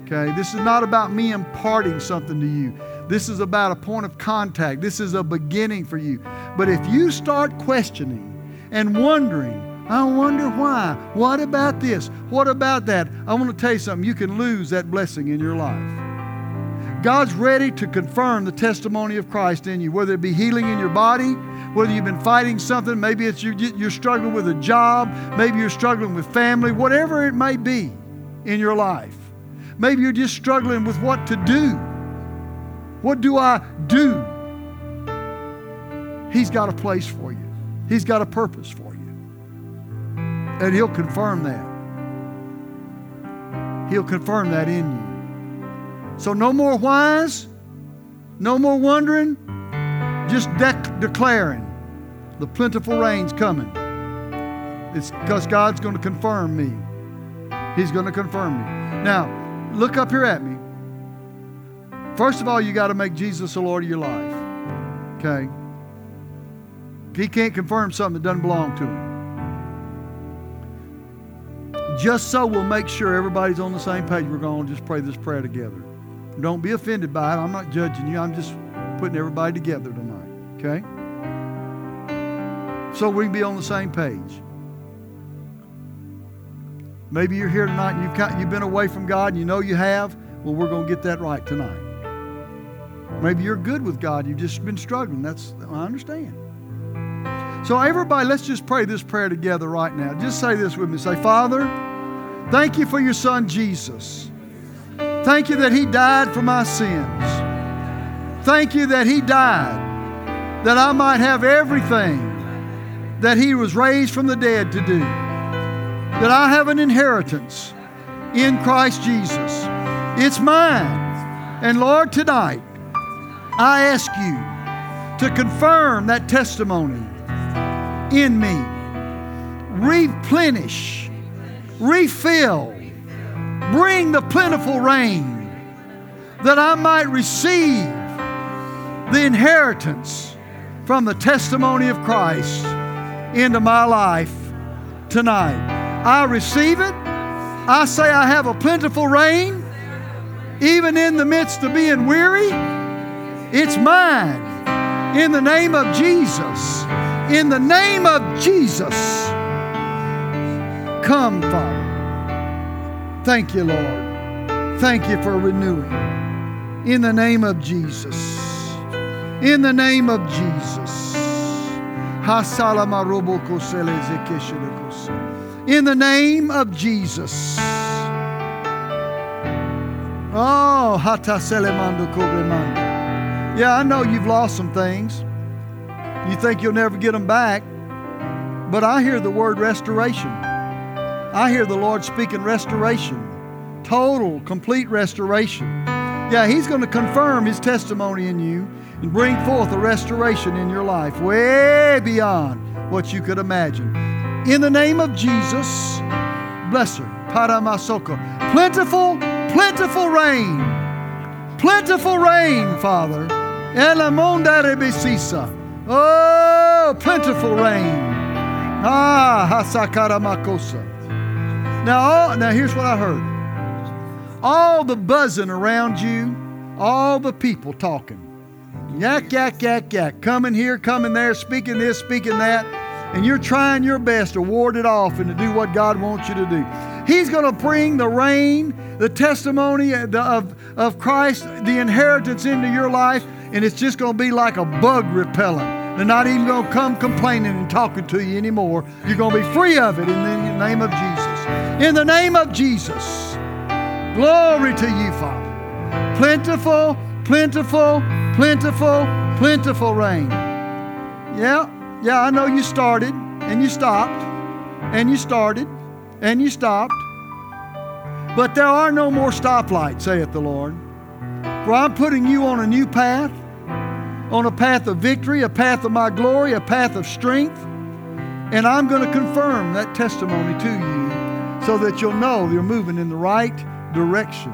Okay? This is not about me imparting something to you. This is about a point of contact. This is a beginning for you. But if you start questioning and wondering, I wonder why. What about this? What about that? I want to tell you something. You can lose that blessing in your life. God's ready to confirm the testimony of Christ in you, whether it be healing in your body, whether you've been fighting something, maybe it's you're, you're struggling with a job, maybe you're struggling with family, whatever it may be in your life. Maybe you're just struggling with what to do. What do I do? He's got a place for you, He's got a purpose for you. And He'll confirm that. He'll confirm that in you. So, no more whys, no more wondering, just de- declaring the plentiful rain's coming. It's because God's going to confirm me. He's going to confirm me. Now, look up here at me. First of all, you got to make Jesus the Lord of your life. Okay? He can't confirm something that doesn't belong to him. Just so we'll make sure everybody's on the same page, we're going to just pray this prayer together. Don't be offended by it. I'm not judging you. I'm just putting everybody together tonight. Okay? So we can be on the same page. Maybe you're here tonight and you've, you've been away from God and you know you have. Well, we're going to get that right tonight. Maybe you're good with God. You've just been struggling. That's I understand. So everybody, let's just pray this prayer together right now. Just say this with me. Say, Father, thank you for your son Jesus. Thank you that he died for my sins. Thank you that he died that I might have everything that he was raised from the dead to do. That I have an inheritance in Christ Jesus. It's mine. And Lord, tonight, I ask you to confirm that testimony in me. Replenish, refill, bring the plentiful rain that I might receive the inheritance from the testimony of Christ into my life tonight. I receive it. I say I have a plentiful rain, even in the midst of being weary. It's mine. In the name of Jesus. In the name of Jesus. Come, Father. Thank you, Lord. Thank you for renewing. In the name of Jesus. In the name of Jesus. In the name of Jesus. Oh, yeah, I know you've lost some things. You think you'll never get them back. But I hear the word restoration. I hear the Lord speaking restoration, total, complete restoration. Yeah, He's going to confirm His testimony in you and bring forth a restoration in your life way beyond what you could imagine. In the name of Jesus, bless her. Paramasoko. Plentiful, plentiful rain. Plentiful rain, Father. Oh, plentiful rain. Ah, hasakara makosa. Now, all, now here's what I heard. All the buzzing around you, all the people talking. Yak, yak, yak, yak. Coming here, coming there, speaking this, speaking that. And you're trying your best to ward it off and to do what God wants you to do. He's going to bring the rain, the testimony of, of Christ, the inheritance into your life, and it's just going to be like a bug repellent. They're not even going to come complaining and talking to you anymore. You're going to be free of it in the name of Jesus. In the name of Jesus. Glory to you, Father. Plentiful, plentiful, plentiful, plentiful rain. Yeah, yeah, I know you started and you stopped and you started and you stopped. But there are no more stoplights, saith the Lord. For I'm putting you on a new path, on a path of victory, a path of my glory, a path of strength. And I'm going to confirm that testimony to you so that you'll know you're moving in the right direction.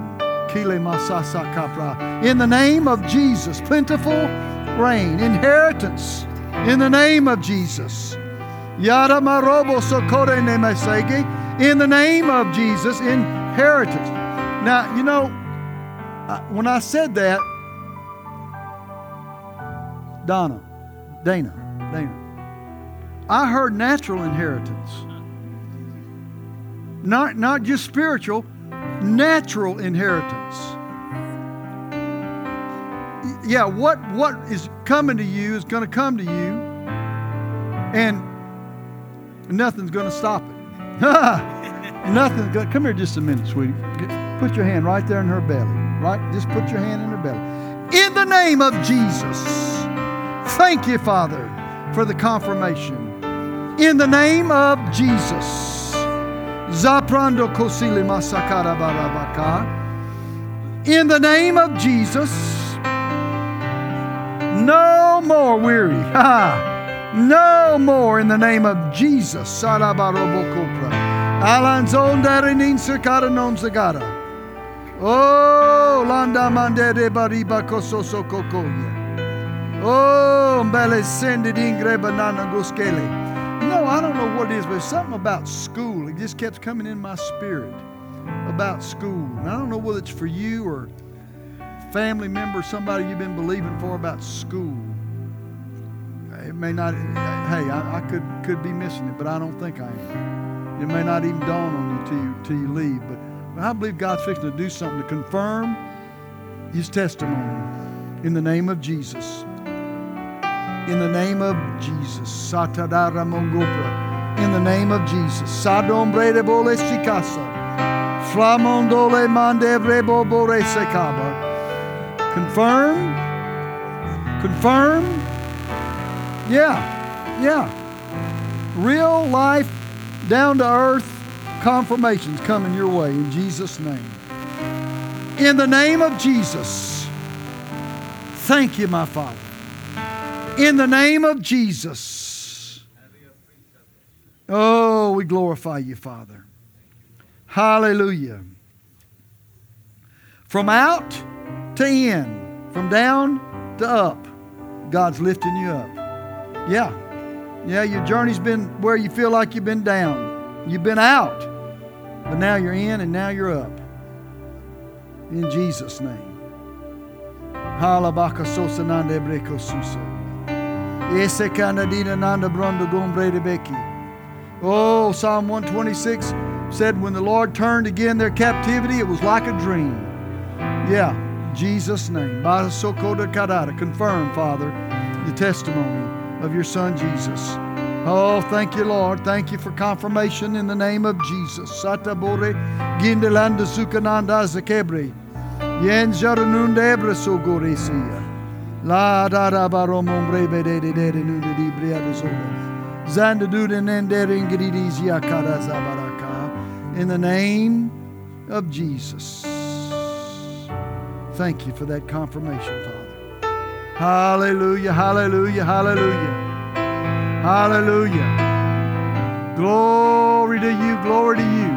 In the name of Jesus, plentiful rain, inheritance. In the name of Jesus. Yada marobo. In the name of Jesus, inheritance. Now, you know, when I said that, Donna, Dana, Dana, I heard natural inheritance. Not, not just spiritual, natural inheritance. Yeah, what, what is coming to you is going to come to you, and nothing's going to stop it. Nothing's going Come here just a minute, sweetie. Put your hand right there in her belly. Right? Just put your hand in her belly. In the name of Jesus, thank you, Father, for the confirmation. In the name of Jesus. Zaprando kosili masakara barabaka. In the name of Jesus. No more weary. Ha! No more in the name of Jesus. Sarabarobokopra. Alanzon darinin sakara non sagara. Oh, landa mande mandere bariba kososo kokoya. Oh, mbele sended ingre banana goskele. No, I don't know what it is, but something about school. It just kept coming in my spirit about school. And I don't know whether it's for you or family member, somebody you've been believing for about school. It may not. Hey, I, I could could be missing it, but I don't think I am. It may not even dawn on you till you till you leave, but. I believe God's fixing to do something to confirm His testimony in the name of Jesus. In the name of Jesus. Satadara Mongopra. In the name of Jesus. Sadombre de bole sikasa. Flamondole mande brebo bore sekaba. Confirm. Confirm. Yeah. Yeah. Real life, down to earth confirmations coming your way in Jesus' name. In the name of Jesus, thank you, my Father. In the name of Jesus. Oh, we glorify you, Father. Hallelujah. From out to in, from down to up, God's lifting you up. Yeah. Yeah, your journey's been where you feel like you've been down. You've been out. But now you're in and now you're up. In Jesus' name. Oh, Psalm 126 said when the Lord turned again their captivity, it was like a dream. Yeah, Jesus' name. Confirm, Father, the testimony of your Son Jesus. Oh, thank you, Lord. Thank you for confirmation in the name of Jesus. Satabore gindelanda sukananda zakebre. Yen sogoresia. La nude di nendere zabaraka. In the name of Jesus. Thank you for that confirmation, Father. Hallelujah, hallelujah, hallelujah. Hallelujah. Glory to you, glory to you.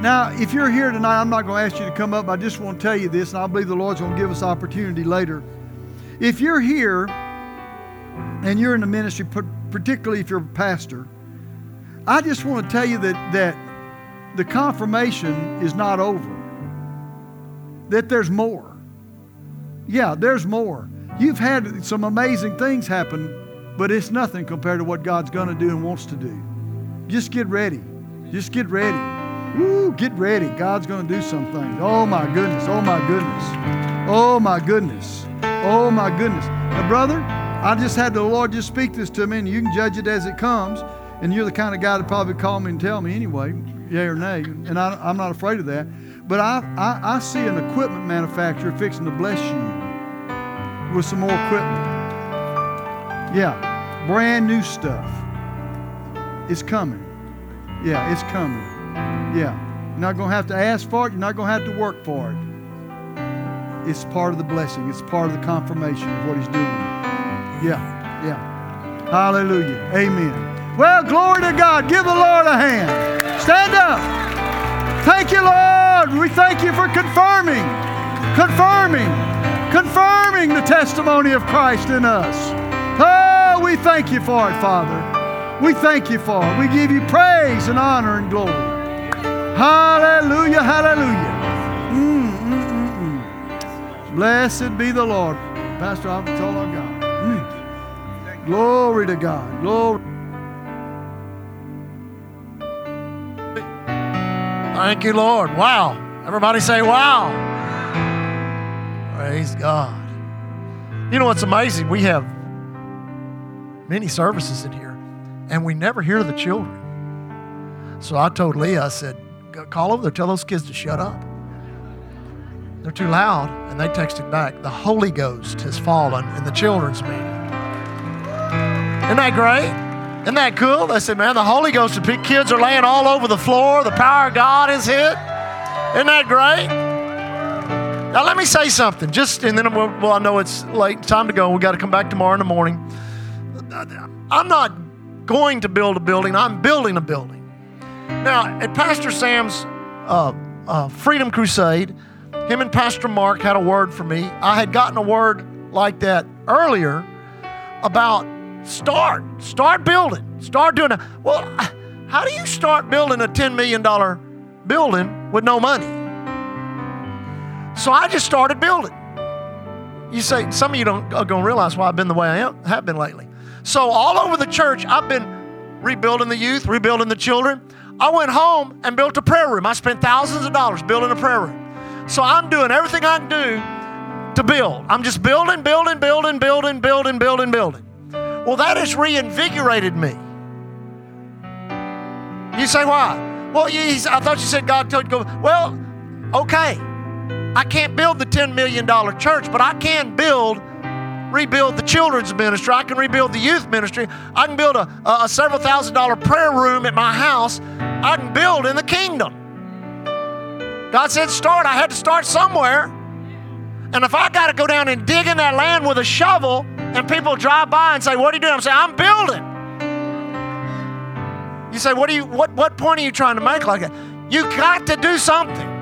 Now, if you're here tonight, I'm not going to ask you to come up. I just want to tell you this, and I believe the Lord's going to give us opportunity later. If you're here and you're in the ministry, particularly if you're a pastor, I just want to tell you that, that the confirmation is not over, that there's more. Yeah, there's more. You've had some amazing things happen but it's nothing compared to what God's going to do and wants to do. Just get ready. Just get ready. Woo, get ready. God's going to do some things. Oh my goodness. Oh my goodness. Oh my goodness. Oh my goodness. Now, brother, I just had the Lord just speak this to me, and you can judge it as it comes. And you're the kind of guy to probably call me and tell me anyway, yay or nay. And I, am not afraid of that. But I, I, I see an equipment manufacturer fixing to bless you with some more equipment. Yeah, brand new stuff. It's coming. Yeah, it's coming. Yeah. You're not going to have to ask for it. You're not going to have to work for it. It's part of the blessing. It's part of the confirmation of what He's doing. Yeah, yeah. Hallelujah. Amen. Well, glory to God. Give the Lord a hand. Stand up. Thank you, Lord. We thank you for confirming, confirming, confirming the testimony of Christ in us. We thank you for it, Father. We thank you for it. We give you praise and honor and glory. Hallelujah, hallelujah. Mm, mm, mm, mm. Blessed be the Lord. Pastor, I've told our God. Glory to God. Glory. Thank you, Lord. Wow. Everybody say, wow. Praise God. You know what's amazing? We have many services in here, and we never hear the children. So I told Leah, I said, call over there, tell those kids to shut up. They're too loud. And they texted back, the Holy Ghost has fallen in the children's meeting. Isn't that great? Isn't that cool? They said, man, the Holy Ghost, the kids are laying all over the floor. The power of God is hit. Isn't that great? Now, let me say something. Just, and then, well, I know it's late, time to go. We got to come back tomorrow in the morning. I'm not going to build a building, I'm building a building. Now, at Pastor Sam's uh, uh, Freedom Crusade, him and Pastor Mark had a word for me. I had gotten a word like that earlier about Start. Start building. Start doing it. Well, how do you start building a $10 million building with no money? So I just started building. You say, some of you don't are to realize why I've been the way I am, have been lately. So all over the church, I've been rebuilding the youth, rebuilding the children. I went home and built a prayer room. I spent thousands of dollars building a prayer room. So I'm doing everything I can do to build. I'm just building, building, building, building, building, building, building. Well, that has reinvigorated me. You say, why? Well, I thought you said God told you to go. Well, okay. I can't build the $10 million church, but I can build, rebuild the children's ministry. I can rebuild the youth ministry. I can build a, a several thousand dollar prayer room at my house. I can build in the kingdom. God said, start. I had to start somewhere. And if I got to go down and dig in that land with a shovel, and people drive by and say, What are you doing? I'm saying, I'm building. You say, What are you what what point are you trying to make like that? You got to do something.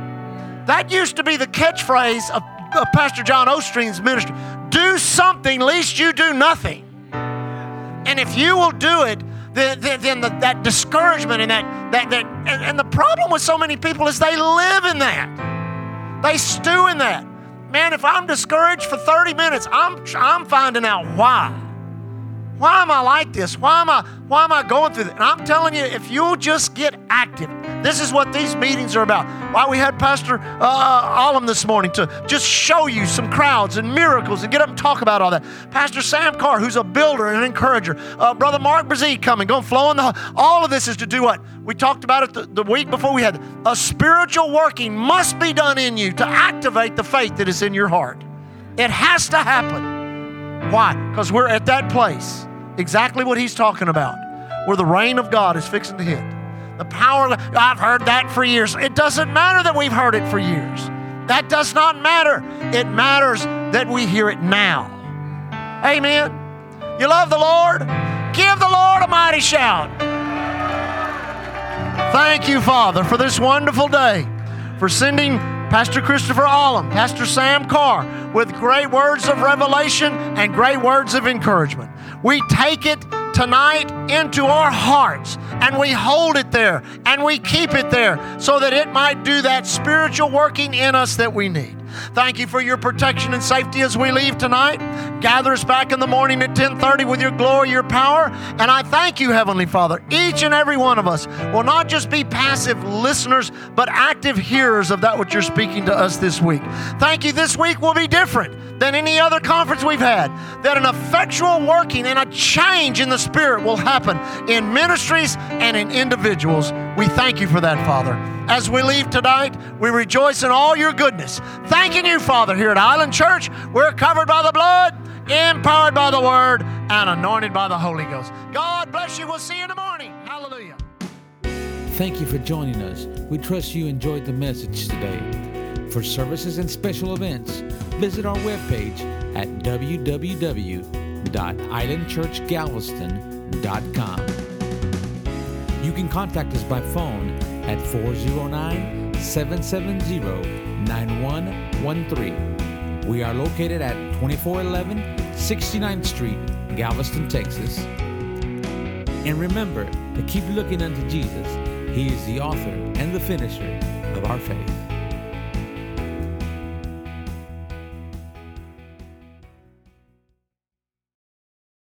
That used to be the catchphrase of, of Pastor John Osteen's ministry. Do something, least you do nothing. And if you will do it, then, then, then the, that discouragement and that, that, that and, and the problem with so many people is they live in that. They stew in that man, if I'm discouraged for 30 minutes, I'm, I'm finding out why. Why am I like this? Why am I, why am I going through this? And I'm telling you, if you'll just get active, this is what these meetings are about. Why we had Pastor uh, Alam this morning to just show you some crowds and miracles and get up and talk about all that. Pastor Sam Carr, who's a builder and an encourager. Uh, Brother Mark Brazee coming, going flowing. The, all of this is to do what? We talked about it the, the week before we had. A spiritual working must be done in you to activate the faith that is in your heart. It has to happen. Why? Because we're at that place, exactly what he's talking about, where the reign of God is fixing to hit. The power I've heard that for years. It doesn't matter that we've heard it for years. That does not matter. It matters that we hear it now. Amen. You love the Lord? Give the Lord a mighty shout. Thank you, Father, for this wonderful day, for sending Pastor Christopher Alam, Pastor Sam Carr, with great words of revelation and great words of encouragement. We take it tonight into our hearts and we hold it there and we keep it there so that it might do that spiritual working in us that we need. Thank you for your protection and safety as we leave tonight. Gather us back in the morning at 10:30 with your glory, your power, and I thank you heavenly Father. Each and every one of us will not just be passive listeners but active hearers of that which you're speaking to us this week. Thank you this week will be different than any other conference we've had. That an effectual working and a change in the Spirit will happen in ministries and in individuals. We thank you for that, Father. As we leave tonight, we rejoice in all your goodness. Thanking you, Father, here at Island Church. We're covered by the blood, empowered by the word, and anointed by the Holy Ghost. God bless you. We'll see you in the morning. Hallelujah. Thank you for joining us. We trust you enjoyed the message today. For services and special events, visit our webpage at www.islandchurchgalveston.com. You can contact us by phone at 409 770 9113. We are located at 2411 69th Street, Galveston, Texas. And remember to keep looking unto Jesus. He is the author and the finisher of our faith.